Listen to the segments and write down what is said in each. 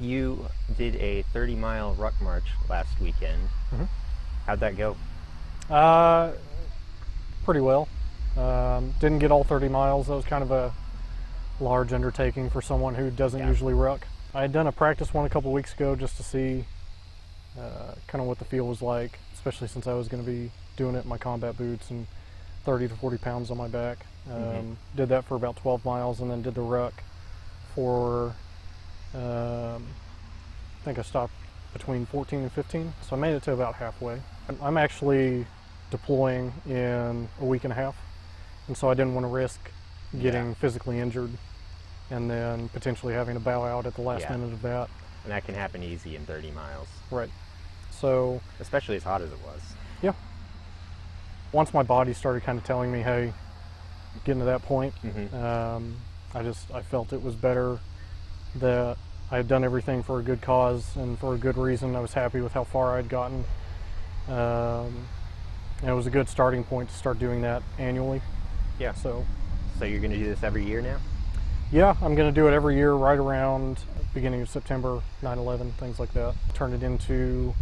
You did a 30 mile ruck march last weekend. Mhm. How'd that go? Uh, pretty well. Um, didn't get all 30 miles. That was kind of a large undertaking for someone who doesn't Yeah. usually ruck. I had done a practice one a couple weeks ago just to see uh, kind of what the feel was like, especially since I was going to be doing it in my combat boots and 30 to 40 pounds on my back. Um, Mhm. Did that for about 12 miles and then did the ruck for, um, I think I stopped between 14 and 15, so I made it to about halfway. I'm- actually deploying in a week and a half, and so I didn't want to risk getting Yeah. physically injured and then potentially having to bow out at the last Yeah. minute of that. And that can happen easy in 30 miles, Right. So especially as hot as it was. Yeah. Once my body started kind of telling me, "Hey, getting to that point," Mm-hmm. um, I just I felt it was better that I had done everything for a good cause and for a good reason. I was happy with how far I'd gotten. Um, and it was a good starting point to start doing that annually. Yeah. So So you're going to do this every year now? yeah, I'm going to do it every year right around beginning of September, 9/11, things like that. Turn it into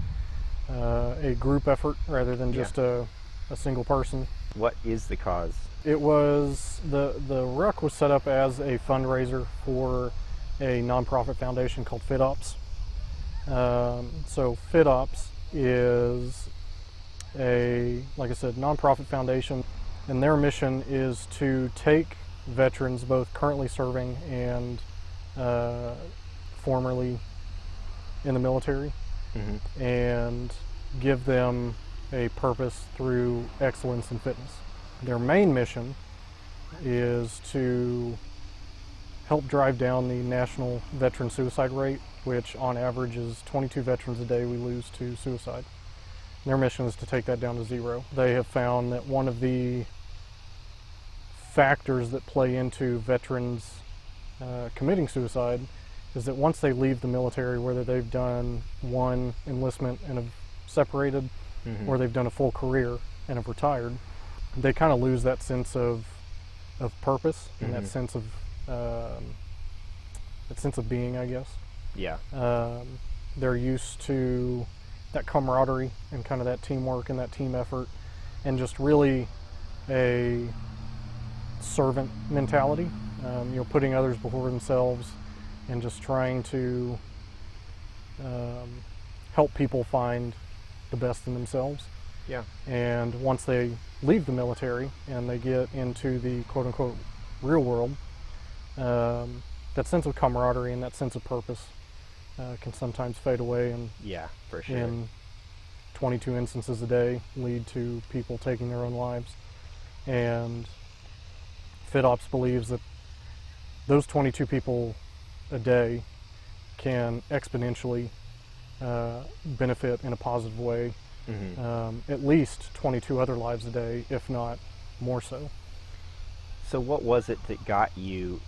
uh, a group effort rather than Yeah. just a, a single person. What is the cause? It was the the ruck was set up as a fundraiser for a nonprofit foundation called FitOps. Um, so FitOps is a like I said nonprofit foundation, and their mission is to take veterans, both currently serving and uh, formerly in the military, Mm-hmm. and give them a purpose through excellence in fitness. Their main mission is to help drive down the national veteran suicide rate, which on average is 22 veterans a day we lose to suicide. Their mission is to take that down to zero. They have found that one of the factors that play into veterans uh, committing suicide is that once they leave the military, whether they've done one enlistment and have separated, Mm-hmm. or they've done a full career and have retired, they kind of lose that sense of of purpose and Mhm. that sense of um, that sense of being, I guess. Yeah. Um, they're used to that camaraderie and kind of that teamwork and that team effort, and just really a servant mentality. Um, you know, putting others before themselves, and just trying to um, help people find the best in themselves. Yeah. And once they leave the military and they get into the quote unquote real world, um, that sense of camaraderie and that sense of purpose uh, can sometimes fade away and Yeah, for sure. in 22 instances a day lead to people taking their own lives. And FitOps believes that those 22 people a day can exponentially uh, benefit in a positive way Mhm. um, at least 22 other lives a day, if not more so. So what was it that got you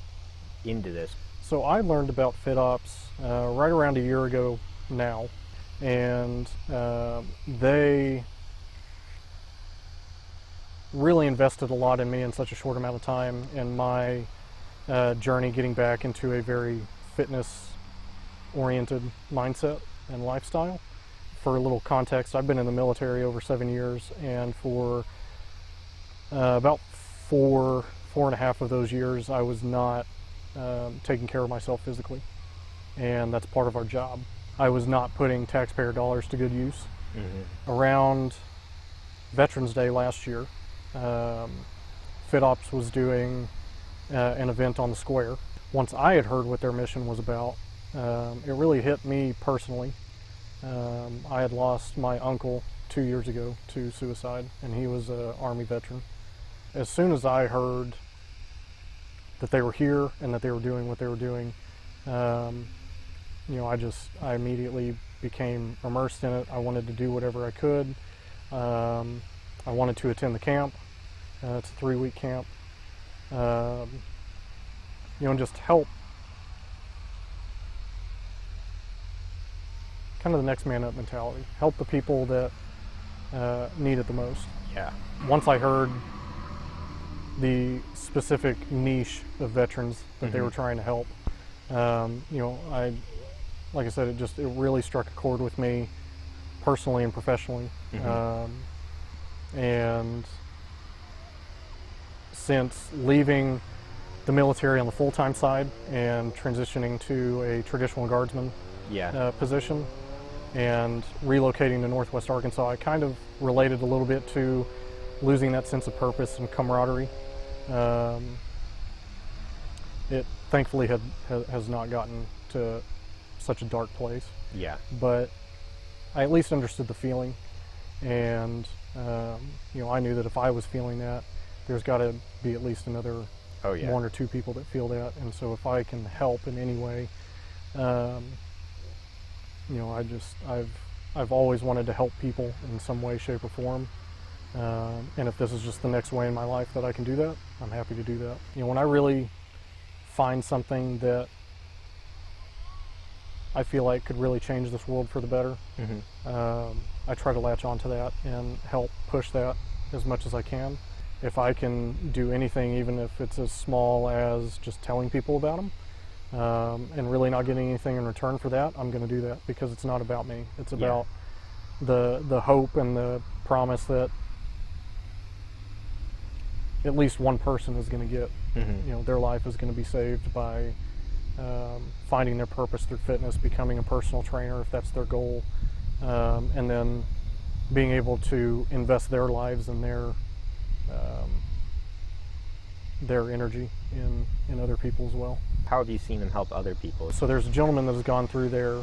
into this? So I learned about FitOps uh, right around a year ago now, and um they really invested a lot in me in such a short amount of time in my uh, journey getting back into a very fitness oriented mindset and lifestyle. For a little context, I've been in the military over seven years, and for uh, about four, four and a half of those years, I was not um, taking care of myself physically, and that's part of our job. I was not putting taxpayer dollars to good use. Mm-hmm. Around Veterans Day last year, um, FitOps was doing uh, an event on the square. Once I had heard what their mission was about, um, it really hit me personally. Um, I had lost my uncle two years ago to suicide, and he was an Army veteran. As soon as I heard that they were here and that they were doing what they were doing, um, you know, I just I immediately became immersed in it. I wanted to do whatever I could. Um, I wanted to attend the camp. Uh, it's a three-week camp. Um, you know, and just help. Kind of the next man up mentality. Help the people that uh, need it the most Yeah. once I heard the specific niche of veterans that they Mhm. were trying to help, um, you know, I like I said, it just it really struck a chord with me, personally and professionally. Mhm. Um, and since leaving the military on the full-time side and transitioning to a traditional guardsman Yeah. uh, position and relocating to Northwest Arkansas, I kind of related a little bit to losing that sense of purpose and camaraderie. Um, it thankfully had, ha- has not gotten to such a dark place, yeah. but I at least understood the feeling, and um, you know I knew that if I was feeling that, there's got to be at least another Oh yeah. one or two people that feel that, and so if I can help in any way, um, you know, I just I've I've always wanted to help people in some way, shape, or form, um, and if this is just the next way in my life that I can do that, I'm happy to do that. You know, when I really find something that I feel like could really change this world for the better, hmm um, I try to latch onto that and help push that as much as I can. If I can do anything, even if it's as small as just telling people about them, um, and really not getting anything in return for that, I'm going to do that because it's not about me. It's Yeah. about the the hope and the promise that at least one person is going to get hmm you know their life is going to be saved by um, finding their purpose through fitness, becoming a personal trainer if that's their goal, um, and then being able to invest their lives and their um, their energy in in other people as well. How have you seen them help other people? So there's a gentleman that has gone through there.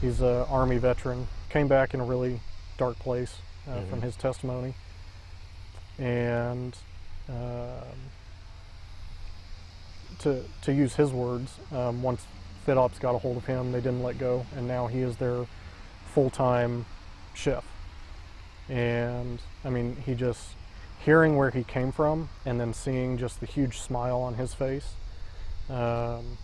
He's an army veteran. Came back in a really dark place uh, from Mhm. his testimony, and um, to to use his words, um, once FitOps got a hold of him, they didn't let go, and now he is their full-time chef. And I mean, he just hearing where he came from, and then seeing just the huge smile on his face. Um,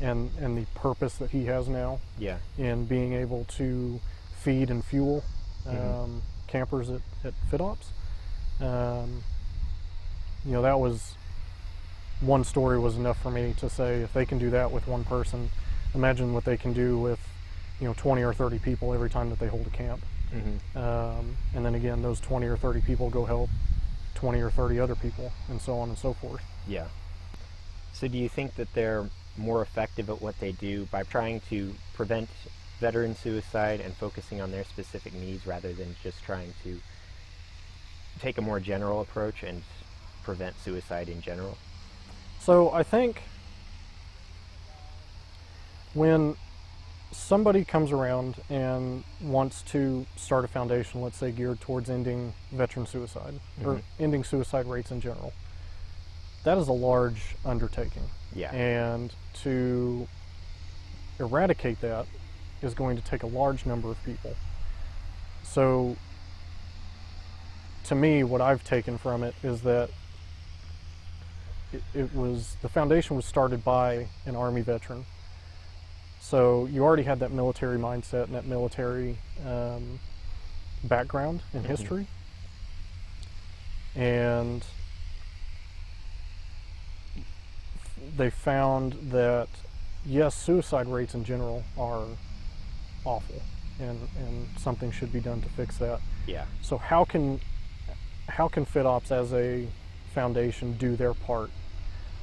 and and the purpose that he has now Yeah. in being able to feed and fuel um, Mhm. campers at, at FitOps. Um, you know, that was one story was enough for me to say if they can do that with one person, imagine what they can do with you know 20 or 30 people every time that they hold a camp. hmm Um, and then again, those 20 or 30 people go help 20 or 30 other people, and so on and so forth. Yeah. So do you think that they're more effective at what they do by trying to prevent veteran suicide and focusing on their specific needs rather than just trying to take a more general approach and prevent suicide in general? So I think when somebody comes around and wants to start a foundation, let's say geared towards ending veteran suicide or Mhm. ending suicide rates in general, that is a large undertaking. Yeah. And to eradicate that is going to take a large number of people. So, to me, what I've taken from it is that it, it was the foundation was started by an Army veteran. So, you already had that military mindset and that military um, background in Mhm. history. And they found that yes, suicide rates in general are awful, and, and something should be done to fix that. Yeah. So how can how can FitOps as a foundation do their part?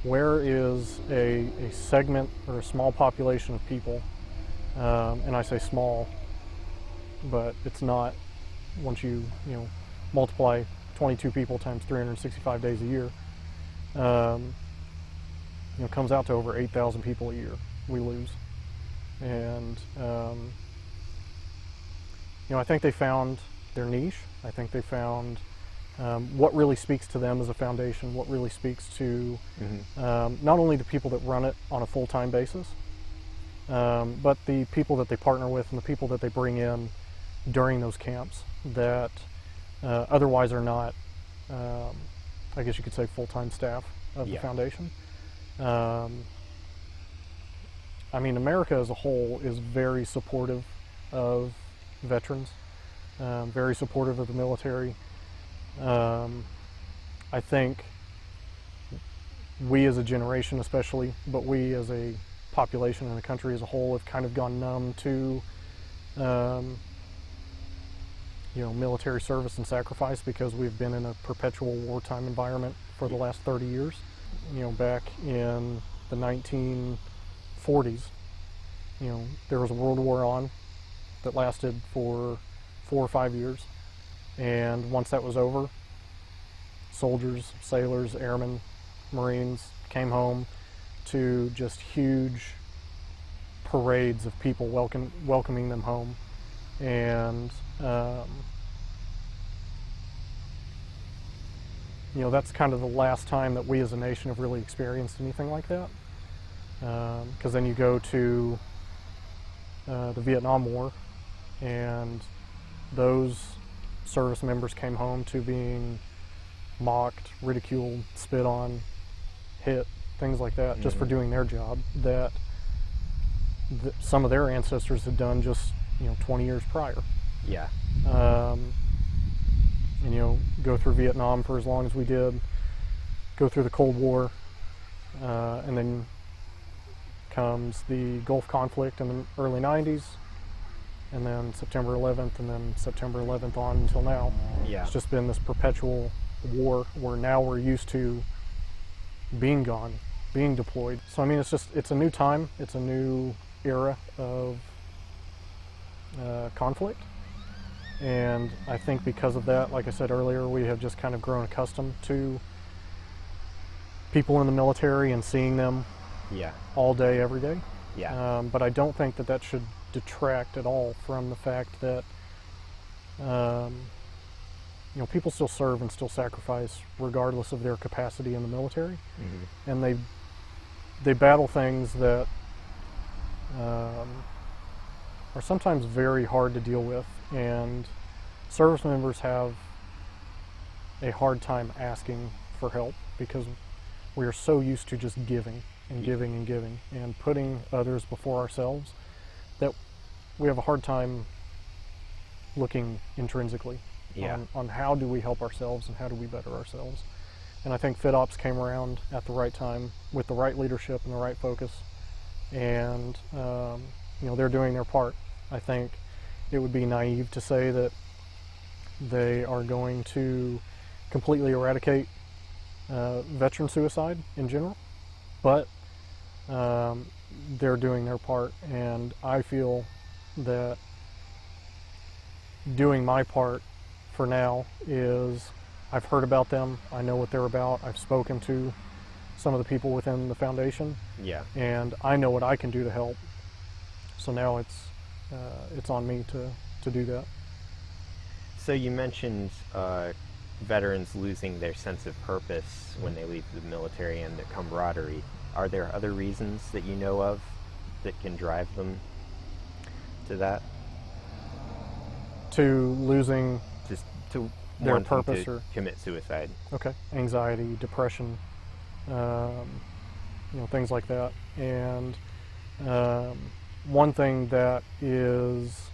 Where is a, a segment or a small population of people, um, and I say small, but it's not once you you know multiply 22 people times 365 days a year, um, you know comes out to over 8,000 people a year we lose, and um, you know I think they found their niche. I think they found um, what really speaks to them as a foundation, what really speaks to hmm um, not only the people that run it on a full-time basis, um, but the people that they partner with and the people that they bring in during those camps that uh, otherwise are not, um, I guess you could say, full-time staff of Yeah. the foundation. Um, I mean, America as a whole is very supportive of veterans, um, very supportive of the military. Um, I think we as a generation, especially, but we as a population and the country as a whole have kind of gone numb to, um, you know, military service and sacrifice because we've been in a perpetual wartime environment for the last 30 years. You know, back in the 1940s, you know, there was a World War on that lasted for four or five years. And once that was over, soldiers, sailors, airmen, Marines came home to just huge parades of people welcome, welcoming them home. And, um, you know, that's kind of the last time that we as a nation have really experienced anything like that. Because um, then you go to uh, the Vietnam War, and those service members came home to being mocked, ridiculed, spit on, hit, things like that, mm-hmm. just for mm-hmm. doing their job that th- some of their ancestors had done just you know 20 years prior. Yeah. Um, and you know, go through Vietnam for as long as we did, go through the Cold War, uh, and then comes the Gulf conflict in the early 90s, and then September 11th, and then September 11th on until now. Yeah. It's just been this perpetual war where now we're used to being gone, being deployed. So I mean, it's just it's a new time, it's a new era of uh, conflict, and I think because of that, like I said earlier, we have just kind of grown accustomed to people in the military and seeing them yeah. all day, every day. Yeah. Um, but I don't think that that should detract at all from the fact that um, you know people still serve and still sacrifice regardless of their capacity in the military, mm-hmm. and they they battle things that um, are sometimes very hard to deal with, and service members have a hard time asking for help because we are so used to just giving and giving and giving and putting others before ourselves that we have a hard time looking intrinsically yeah. on, on how do we help ourselves and how do we better ourselves. And I think FitOps came around at the right time with the right leadership and the right focus. And, um, you know, they're doing their part. I think it would be naive to say that they are going to completely eradicate uh, veteran suicide in general, but um, they're doing their part, and I feel that doing my part for now is I've heard about them, I know what they're about, I've spoken to some of the people within the foundation, yeah, and I know what I can do to help. So now it's uh, it's on me to to do that. So you mentioned uh, veterans losing their sense of purpose when they leave the military and their camaraderie. Are there other reasons that you know of that can drive them to that? To losing just to their purpose to or commit suicide. Okay, anxiety, depression, um, you know, things like that. And um, one thing that is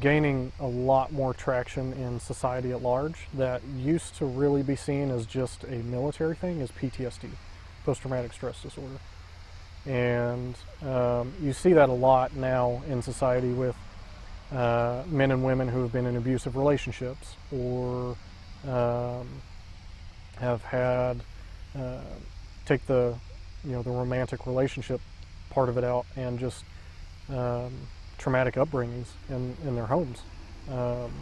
gaining a lot more traction in society at large that used to really be seen as just a military thing is PTSD, post-traumatic stress disorder. And um, you see that a lot now in society with uh, men and women who have been in abusive relationships or um, have had uh, take the you know the romantic relationship part of it out and just um, traumatic upbringings in, in their homes. Um,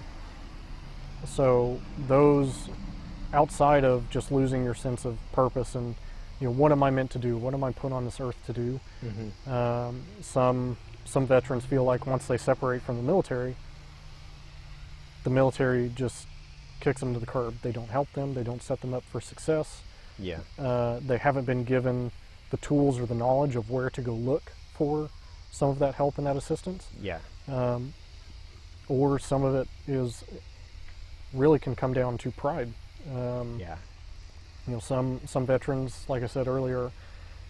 so those outside of just losing your sense of purpose and you know what am I meant to do? What am I put on this earth to do? Mm-hmm. Um, some some veterans feel like once they separate from the military, the military just kicks them to the curb. They don't help them. They don't set them up for success. Yeah. Uh, they haven't been given the tools or the knowledge of where to go look for some of that help and that assistance. Yeah. Um, or some of it is really can come down to pride. Um, yeah. You know, some some veterans, like I said earlier,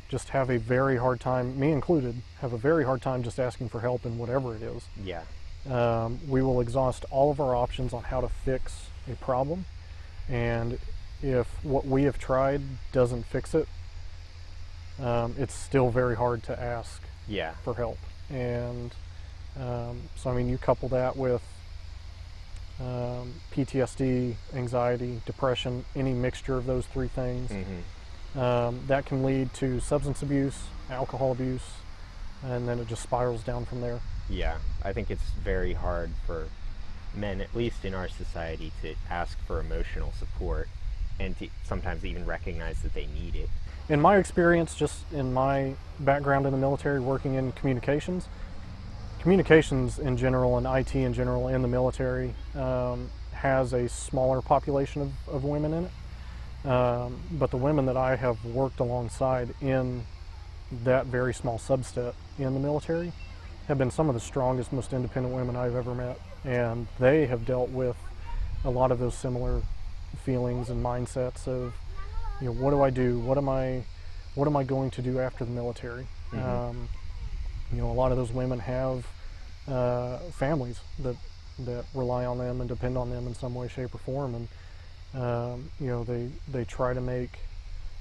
just have a very hard time, me included, have a very hard time just asking for help in whatever it is. Yeah. Um, we will exhaust all of our options on how to fix a problem, and if what we have tried doesn't fix it, um, it's still very hard to ask Yeah. for help. And um, so, I mean, you couple that with um, PTSD, anxiety, depression, any mixture of those three things, hmm um, that can lead to substance abuse, alcohol abuse, and then it just spirals down from there. Yeah. I think it's very hard for men, at least in our society, to ask for emotional support and to sometimes even recognize that they need it. In my experience, just in my background in the military, working in communications, communications in general and IT in general in the military um, has a smaller population of, of women in it. Um, but the women that I have worked alongside in that very small subset in the military have been some of the strongest, most independent women I've ever met. And they have dealt with a lot of those similar feelings and mindsets of, you know, what do I do? What am I, what am I going to do after the military? Mhm. Um, you know, a lot of those women have uh, families that that rely on them and depend on them in some way, shape, or form, and um, you know, they they try to make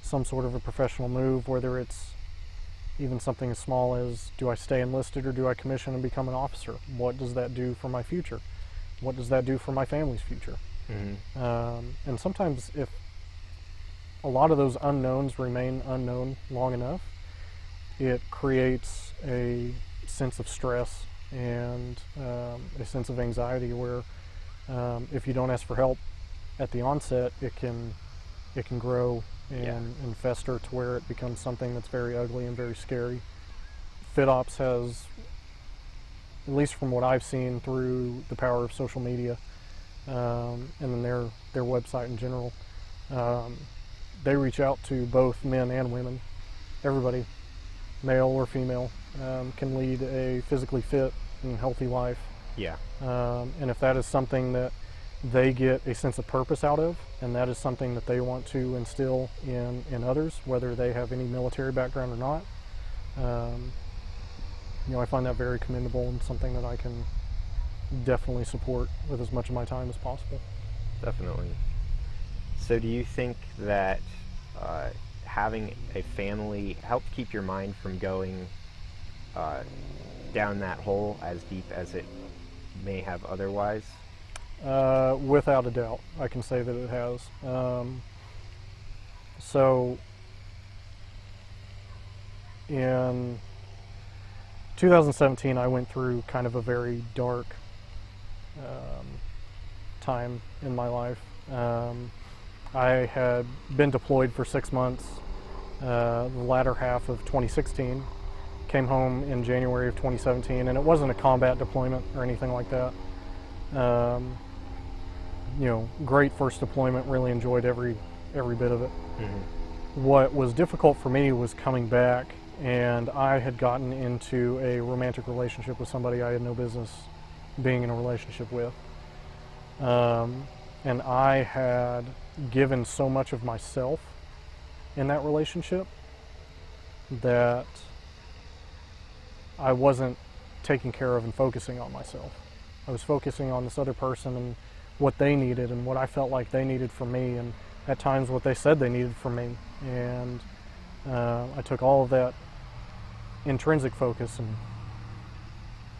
some sort of a professional move, whether it's even something as small as do I stay enlisted or do I commission and become an officer? What does that do for my future? What does that do for my family's future? hmm Um, and sometimes, if a lot of those unknowns remain unknown long enough, it creates a sense of stress and um, a sense of anxiety where um, if you don't ask for help at the onset, it can it can grow and, Yeah. and fester to where it becomes something that's very ugly and very scary. FitOps has, at least from what I've seen through the power of social media, um, and then their their website in general. They reach out to both men and women. Everybody, male or female, um, can lead a physically fit and healthy life. Yeah. Um, and if that is something that they get a sense of purpose out of, and that is something that they want to instill in, in others, whether they have any military background or not, um, you know, I find that very commendable and something that I can definitely support with as much of my time as possible. Definitely. So, do you think that uh, having a family helped keep your mind from going uh, down that hole as deep as it may have otherwise? Uh, without a doubt, I can say that it has. Um, so, in 2017, I went through kind of a very dark um, time in my life. Um, I had been deployed for six months, uh, the latter half of 2016. Came home in January of 2017, and it wasn't a combat deployment or anything like that. Um, you know, great first deployment. Really enjoyed every every bit of it. Mm-hmm. What was difficult for me was coming back, and I had gotten into a romantic relationship with somebody I had no business being in a relationship with. Um, and I had given so much of myself in that relationship that I wasn't taking care of and focusing on myself. I was focusing on this other person and what they needed and what I felt like they needed from me, and at times what they said they needed from me. And uh, I took all of that intrinsic focus and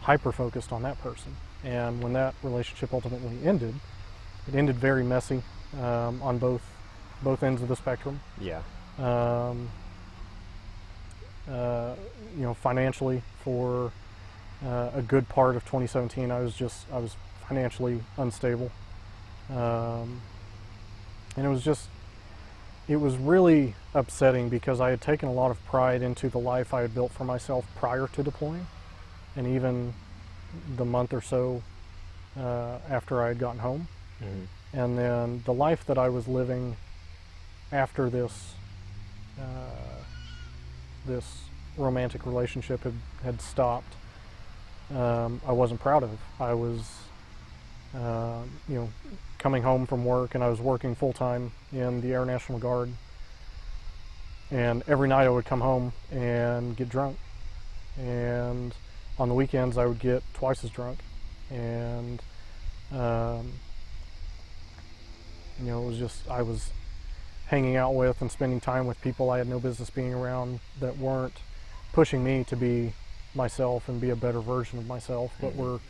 hyper focused on that person. And when that relationship ultimately ended, it ended very messy um, on both both ends of the spectrum. Yeah. Um, uh, you know, financially for uh, a good part of 2017, I was just I was financially unstable, um, and it was just it was really upsetting because I had taken a lot of pride into the life I had built for myself prior to deploying, and even the month or so uh, after I had gotten home. Mm-hmm. And then the life that I was living after this uh, this romantic relationship had, had stopped, um, I wasn't proud of. I was, uh, you know, coming home from work, and I was working full time in the Air National Guard. And every night I would come home and get drunk, and on the weekends I would get twice as drunk, and um, you know, it was just I was hanging out with and spending time with people I had no business being around that weren't pushing me to be myself and be a better version of myself, but were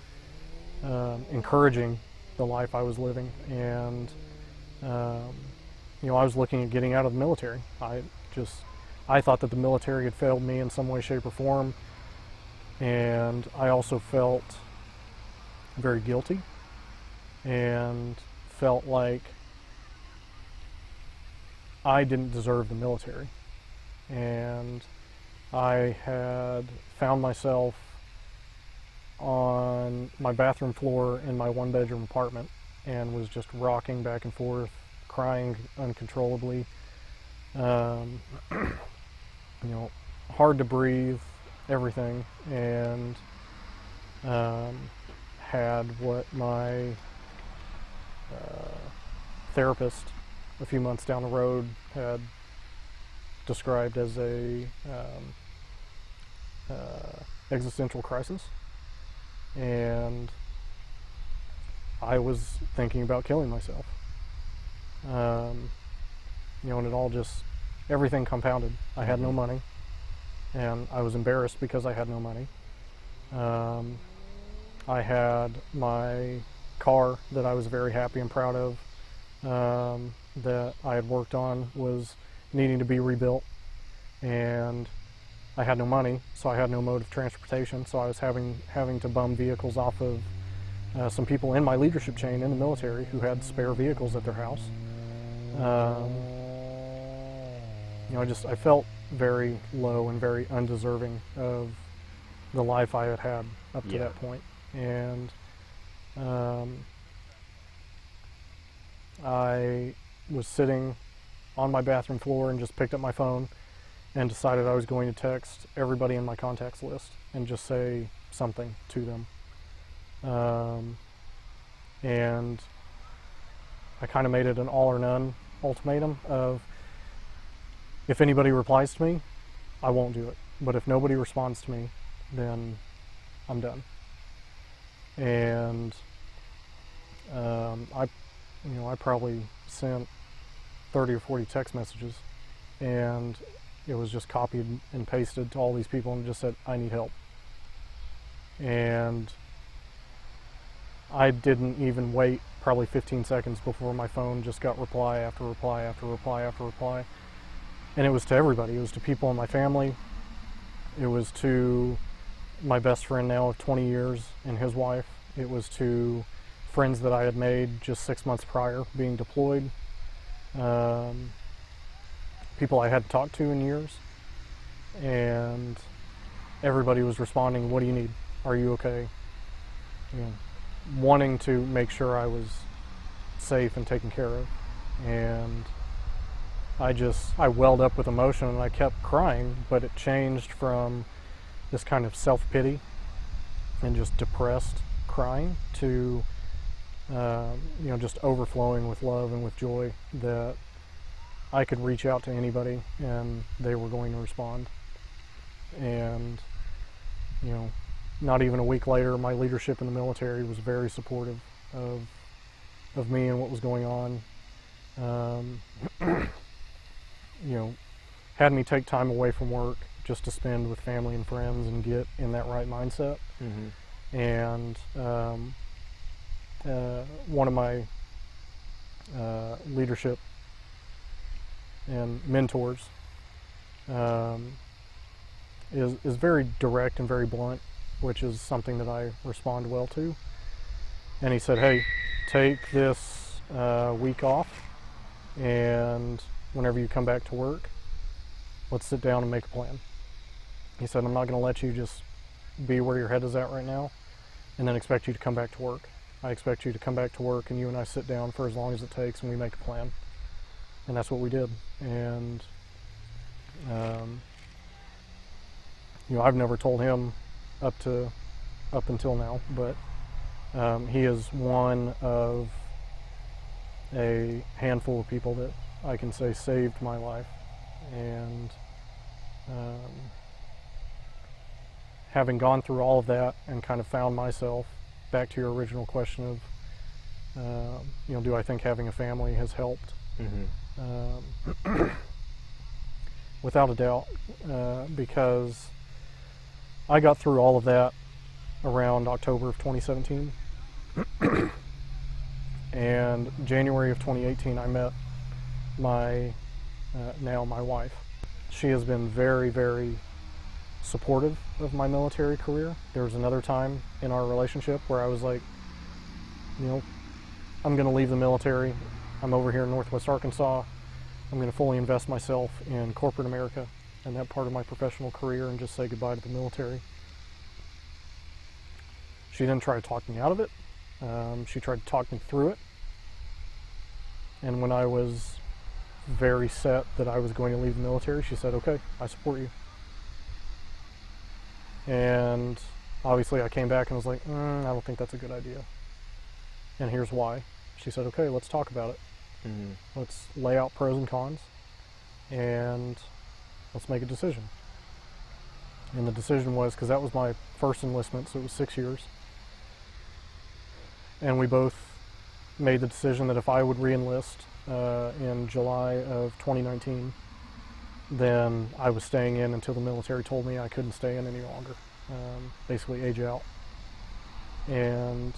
um, encouraging the life I was living. And um, you know, I was looking at getting out of the military. I just I thought that the military had failed me in some way, shape, or form, and I also felt very guilty and felt like I didn't deserve the military. And I had found myself on my bathroom floor in my one bedroom apartment and was just rocking back and forth, crying uncontrollably. Um, you know, hard to breathe, everything, and um, had what my uh, therapist a few months down the road had described as a um, uh, existential crisis, and I was thinking about killing myself. Um, you know, and it all just everything compounded. I had no money, and I was embarrassed because I had no money. Um, I had my car that I was very happy and proud of um, that I had worked on was needing to be rebuilt, and I had no money, so I had no mode of transportation. So I was having having to bum vehicles off of uh, some people in my leadership chain in the military who had spare vehicles at their house. Um, you know, I just I felt very low and very undeserving of the life I had had up to Yeah. that point, and um, I was sitting on my bathroom floor and just picked up my phone and decided I was going to text everybody in my contacts list and just say something to them. Um, and I kind of made it an all or none ultimatum of if anybody replies to me, I won't do it. But if nobody responds to me, then I'm done. And um, I, you know, I probably sent 30 or 40 text messages, and it was just copied and pasted to all these people and just said, "I need help." And I didn't even wait probably 15 seconds before my phone just got reply after reply after reply after reply. And it was to everybody. It was to people in my family. It was to my best friend now of 20 years and his wife. It was to friends that I had made just six months prior being deployed. Um, people I hadn't talked to in years. And everybody was responding, What do you need? Are you okay? You know, wanting to make sure I was safe and taken care of. And I just, I welled up with emotion and I kept crying, but it changed from this kind of self pity and just depressed crying to, um, you know, just overflowing with love and with joy that I could reach out to anybody and they were going to respond. And, you know, not even a week later, my leadership in the military was very supportive of of me and what was going on. Um, you know, had me take time away from work just to spend with family and friends and get in that right mindset. Mm-hmm. And um, uh, one of my uh, leadership and mentors um, is is very direct and very blunt, which is something that I respond well to. And he said, "Hey, take this uh, week off, and whenever you come back to work, let's sit down and make a plan." He said, "I'm not going to let you just be where your head is at right now, and then expect you to come back to work. I expect you to come back to work, and you and I sit down for as long as it takes, and we make a plan." And that's what we did. And um, you know, I've never told him up to up until now, but um, he is one of a handful of people that I can say saved my life, and um, having gone through all of that and kind of found myself back to your original question of, um, you know, do I think having a family has helped Mm-hmm. um, without a doubt, uh, because I got through all of that around October of 2017. and January of 2018, I met my uh, now my wife. She has been very, very supportive of my military career. There was another time in our relationship where I was like, you know, I'm going to leave the military. I'm over here in Northwest Arkansas. I'm going to fully invest myself in corporate America and that part of my professional career and just say goodbye to the military. She didn't try to talk me out of it. Um, she tried to talk me through it. And when I was very set that I was going to leave the military, she said, okay, I support you. And obviously, I came back and was like, mm, I don't think that's a good idea. And here's why. She said, okay, let's talk about it. Mm-hmm. Let's lay out pros and cons and let's make a decision. And the decision was because that was my first enlistment, so it was six years. And we both made the decision that if I would reenlist uh, in July of 2019, then I was staying in until the military told me I couldn't stay in any longer. Um, basically, age out. And,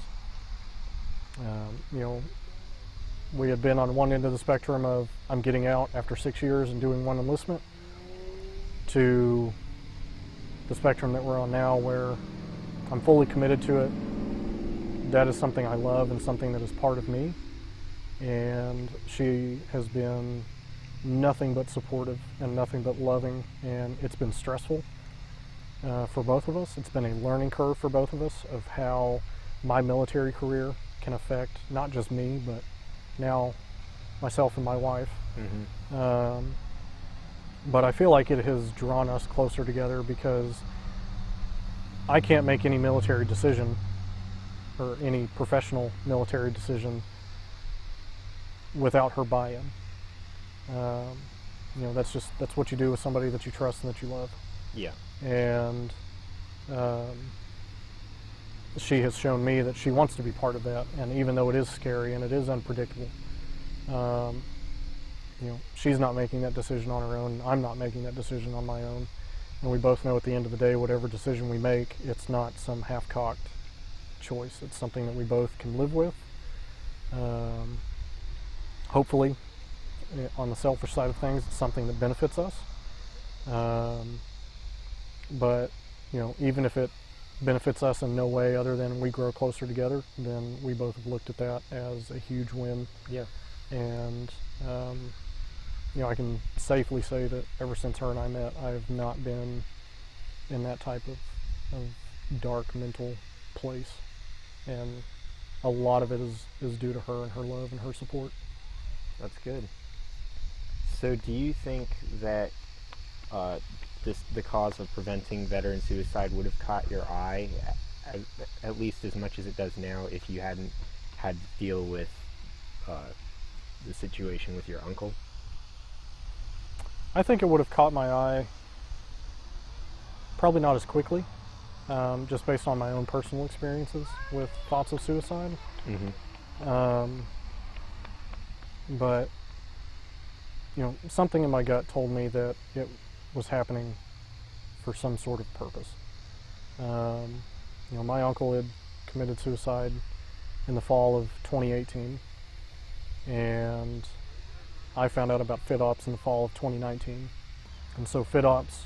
um, you know, we had been on one end of the spectrum of I'm getting out after six years and doing one enlistment to the spectrum that we're on now where I'm fully committed to it. That is something I love and something that is part of me. And she has been nothing but supportive and nothing but loving, and it's been stressful uh, for both of us. It's been a learning curve for both of us of how my military career can affect not just me, but now myself and my wife. Mm-hmm. Um, but I feel like it has drawn us closer together because I can't make any military decision or any professional military decision without her buy-in. Um, you know, that's just that's what you do with somebody that you trust and that you love. Yeah. And um, she has shown me that she wants to be part of that. And even though it is scary and it is unpredictable, um, you know, she's not making that decision on her own. I'm not making that decision on my own. And we both know at the end of the day, whatever decision we make, it's not some half-cocked choice. It's something that we both can live with. Um, hopefully, on the selfish side of things, it's something that benefits us. Um, but you know, even if it benefits us in no way other than we grow closer together, then we both have looked at that as a huge win. Yeah. And um, you know, I can safely say that ever since her and I met, I have not been in that type of, of dark mental place, and a lot of it is is due to her and her love and her support. That's good. So, do you think that uh, this, the cause of preventing veteran suicide would have caught your eye, at, at least as much as it does now, if you hadn't had to deal with uh, the situation with your uncle? I think it would have caught my eye. Probably not as quickly, um, just based on my own personal experiences with thoughts of suicide. Mm-hmm. Um, but you know, something in my gut told me that it was happening for some sort of purpose. Um, you know, my uncle had committed suicide in the fall of 2018, and I found out about FitOps in the fall of 2019. And so FitOps,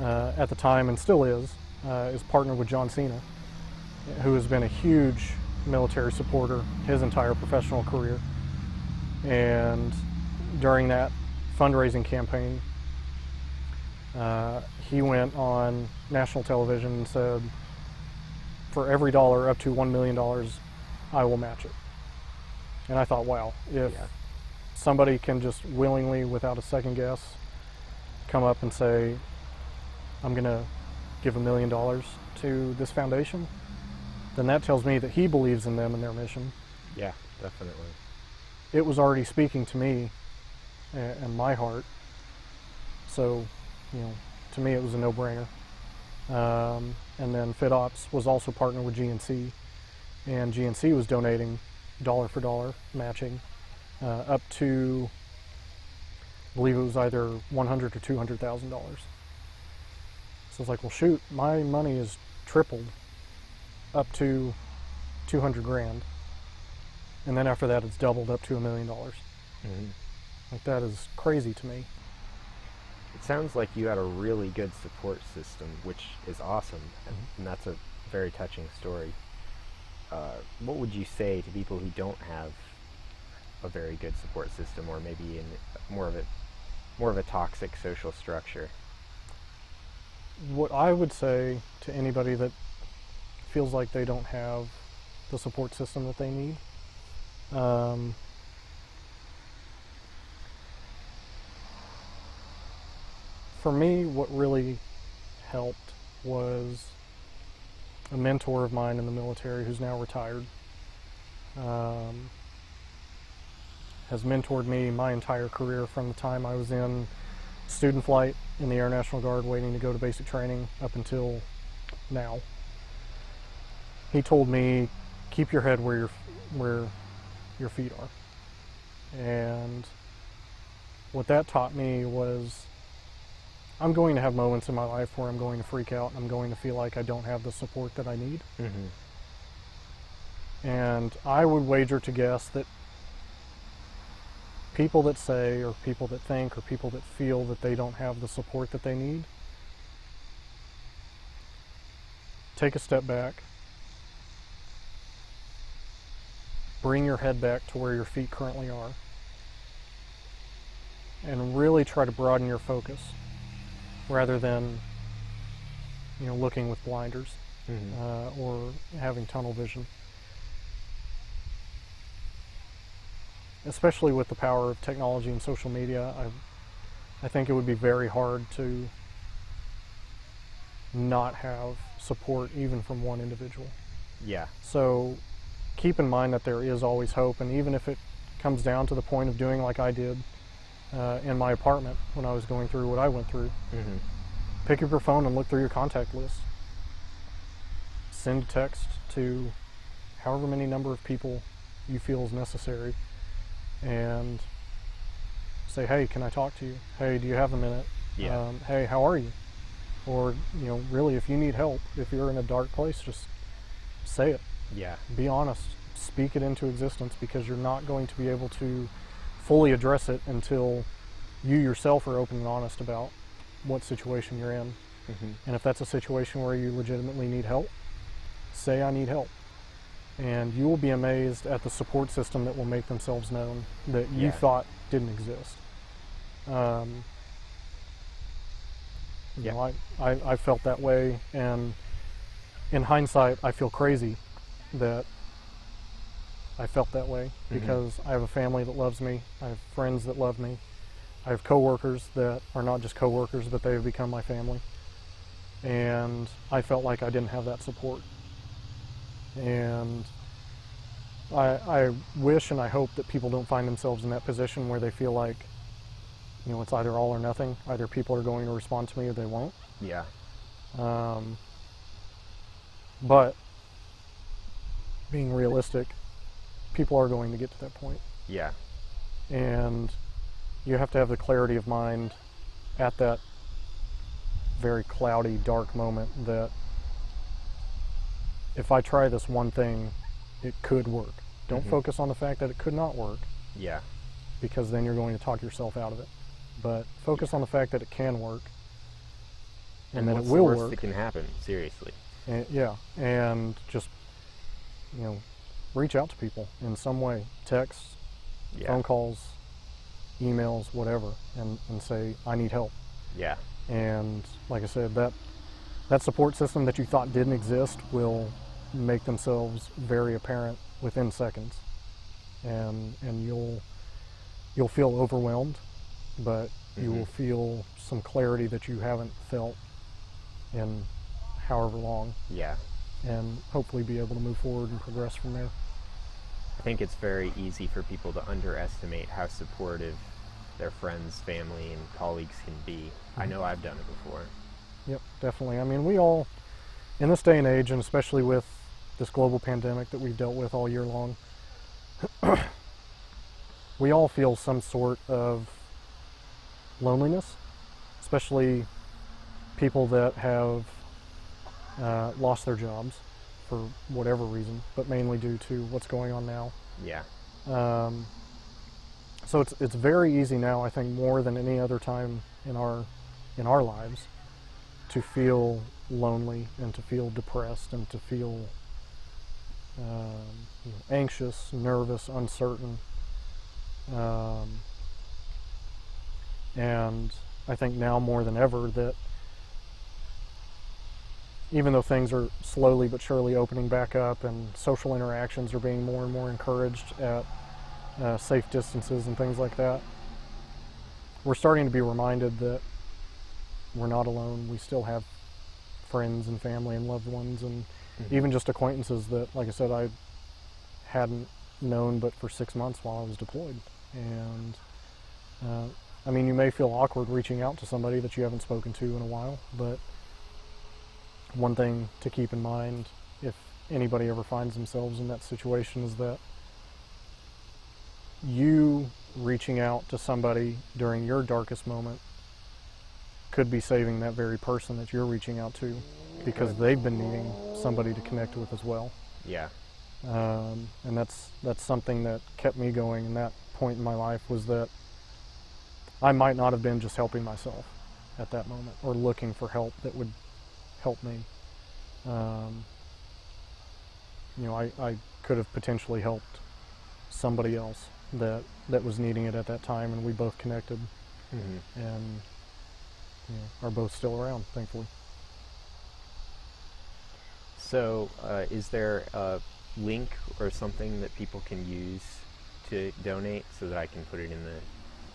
uh, at the time and still is, uh, is partnered with John Cena, who has been a huge military supporter his entire professional career. And during that fundraising campaign, uh, he went on national television and said, for every dollar up to $1 million, I will match it. And I thought, wow, if Yeah. somebody can just willingly, without a second guess, come up and say, I'm going to give a million dollars to this foundation, then that tells me that he believes in them and their mission. Yeah, definitely. It was already speaking to me and my heart. So, you know, to me it was a no-brainer. Um, and then FitOps was also partnered with GNC, and GNC was donating dollar for dollar matching uh, up to, I believe it was either one hundred or two hundred thousand dollars. So it's like, well, shoot, my money is tripled up to two hundred grand, and then after that, it's doubled up to a million dollars. Mhm. Like that is crazy to me. It sounds like you had a really good support system, which is awesome, and, Mhm. and that's a very touching story. Uh, what would you say to people who don't have a very good support system, or maybe in more of a more of a toxic social structure? what I would say to anybody that feels like they don't have the support system that they need, um, for me, what really helped was a mentor of mine in the military who's now retired. Um, has mentored me my entire career from the time I was in student flight in the Air National Guard waiting to go to basic training up until now. He told me, keep your head where your where your feet are. And what that taught me was I'm going to have moments in my life where I'm going to freak out and I'm going to feel like I don't have the support that I need. Mm-hmm. And I would wager to guess that people that say, or people that think, or people that feel that they don't have the support that they need, take a step back, bring your head back to where your feet currently are, and really try to broaden your focus rather than you know looking with blinders Mm-hmm. uh, or having tunnel vision. Especially with the power of technology and social media, I, I think it would be very hard to not have support even from one individual. yeah. So keep in mind that there is always hope, and even if it comes down to the point of doing like I did uh, in my apartment when I was going through what I went through, Mm-hmm. pick up your phone and look through your contact list. Send a text to however many number of people you feel is necessary and say, hey, can I talk to you? Hey, do you have a minute? Yeah. Um, hey, how are you? Or, you know, really, if you need help, if you're in a dark place, just say it. yeah. Be honest. Speak it into existence because you're not going to be able to fully address it until you yourself are open and honest about what situation you're in. Mm-hmm. And if that's a situation where you legitimately need help, say, I need help. And you will be amazed at the support system that will make themselves known that you Yeah. thought didn't exist. Um, you Yeah. know, I, I, I felt that way, and in hindsight, I feel crazy that I felt that way Mhm. because I have a family that loves me, I have friends that love me, I have coworkers that are not just coworkers, but they have become my family. And I felt like I didn't have that support. And I, I wish and I hope that people don't find themselves in that position where they feel like, you know, it's either all or nothing. Either people are going to respond to me or they won't. Yeah. Um, but being realistic, people are going to get to that point Yeah. and you have to have the clarity of mind at that very cloudy, dark moment that if I try this one thing, it could work. Don't Mhm. focus on the fact that it could not work Yeah. because then you're going to talk yourself out of it. But focus on the fact that it can work and, that it will the worst work. that can happen? Seriously. And, yeah, and just you know, reach out to people in some way, texts, Yeah. phone calls, emails, whatever, and, and say, I need help. Yeah. And like I said, that that support system that you thought didn't exist will make themselves very apparent within seconds. And and you'll you'll feel overwhelmed, but you Mhm. will feel some clarity that you haven't felt in however long Yeah. and hopefully be able to move forward and progress from there. I think it's very easy for people to underestimate how supportive their friends, family, and colleagues can be. I Mhm. know I've done it before. Yep, definitely. I mean, we all, in this day and age, and especially with this global pandemic that we've dealt with all year long, we all feel some sort of loneliness, especially people that have uh, lost their jobs for whatever reason, but mainly due to what's going on now. Yeah. Um, so it's it's very easy now, I think, more than any other time in our in our lives, to feel lonely and to feel depressed and to feel um, you know, anxious, nervous, uncertain. Um, and I think now more than ever that even though things are slowly but surely opening back up and social interactions are being more and more encouraged at uh, safe distances and things like that, we're starting to be reminded that we're not alone. We still have friends and family and loved ones and Mhm. even just acquaintances that, like I said, I hadn't known but for six months while I was deployed. And uh, I mean, you may feel awkward reaching out to somebody that you haven't spoken to in a while, but one thing to keep in mind if anybody ever finds themselves in that situation is that you reaching out to somebody during your darkest moment could be saving that very person that you're reaching out to because they've been needing somebody to connect with as well. Yeah. Um, and that's that's something that kept me going in that point in my life was that I might not have been just helping myself at that moment or looking for help that would help me. Um, you know, I, I could have potentially helped somebody else that that was needing it at that time, and we both connected hmm and you know, are both still around, thankfully. So, uh, is there a link or something that people can use to donate so that I can put it in the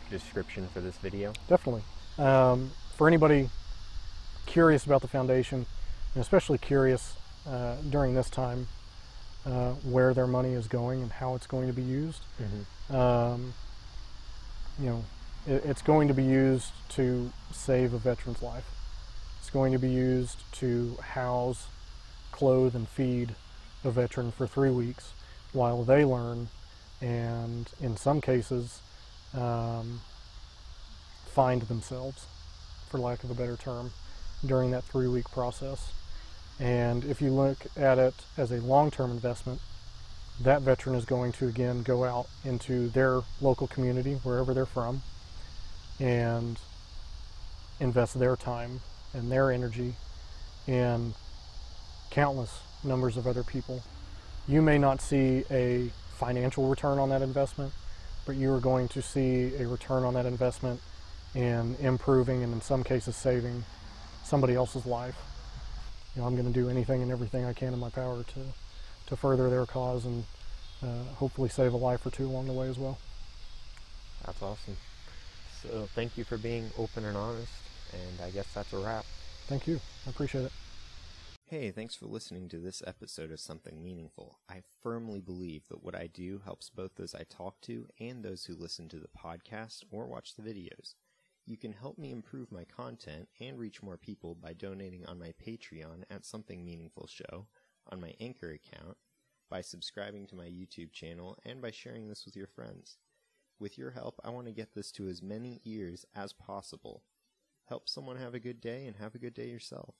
description for this video? Definitely. Um, for anybody curious about the foundation, and especially curious uh, during this time uh, where their money is going and how it's going to be used, Mm-hmm. um, you know, it, it's going to be used to save a veteran's life. It's going to be used to house, clothe, and feed a veteran for three weeks while they learn, and in some cases, um, find themselves, for lack of a better term, during that three week process. And if you look at it as a long term investment, that veteran is going to again go out into their local community, wherever they're from, and invest their time and their energy in countless numbers of other people. You may not see a financial return on that investment, but you are going to see a return on that investment in improving and in some cases saving somebody else's life. You know, I'm going to do anything and everything I can in my power to, to further their cause and uh, hopefully save a life or two along the way as well. That's awesome. So, thank you for being open and honest, and I guess that's a wrap. Thank you. I appreciate it. Hey, thanks for listening to this episode of Something Meaningful. I firmly believe that what I do helps both those I talk to and those who listen to the podcast or watch the videos. You can help me improve my content and reach more people by donating on my Patreon at Something Meaningful Show, on my Anchor account, by subscribing to my YouTube channel, and by sharing this with your friends. With your help, I want to get this to as many ears as possible. Help someone have a good day and have a good day yourself.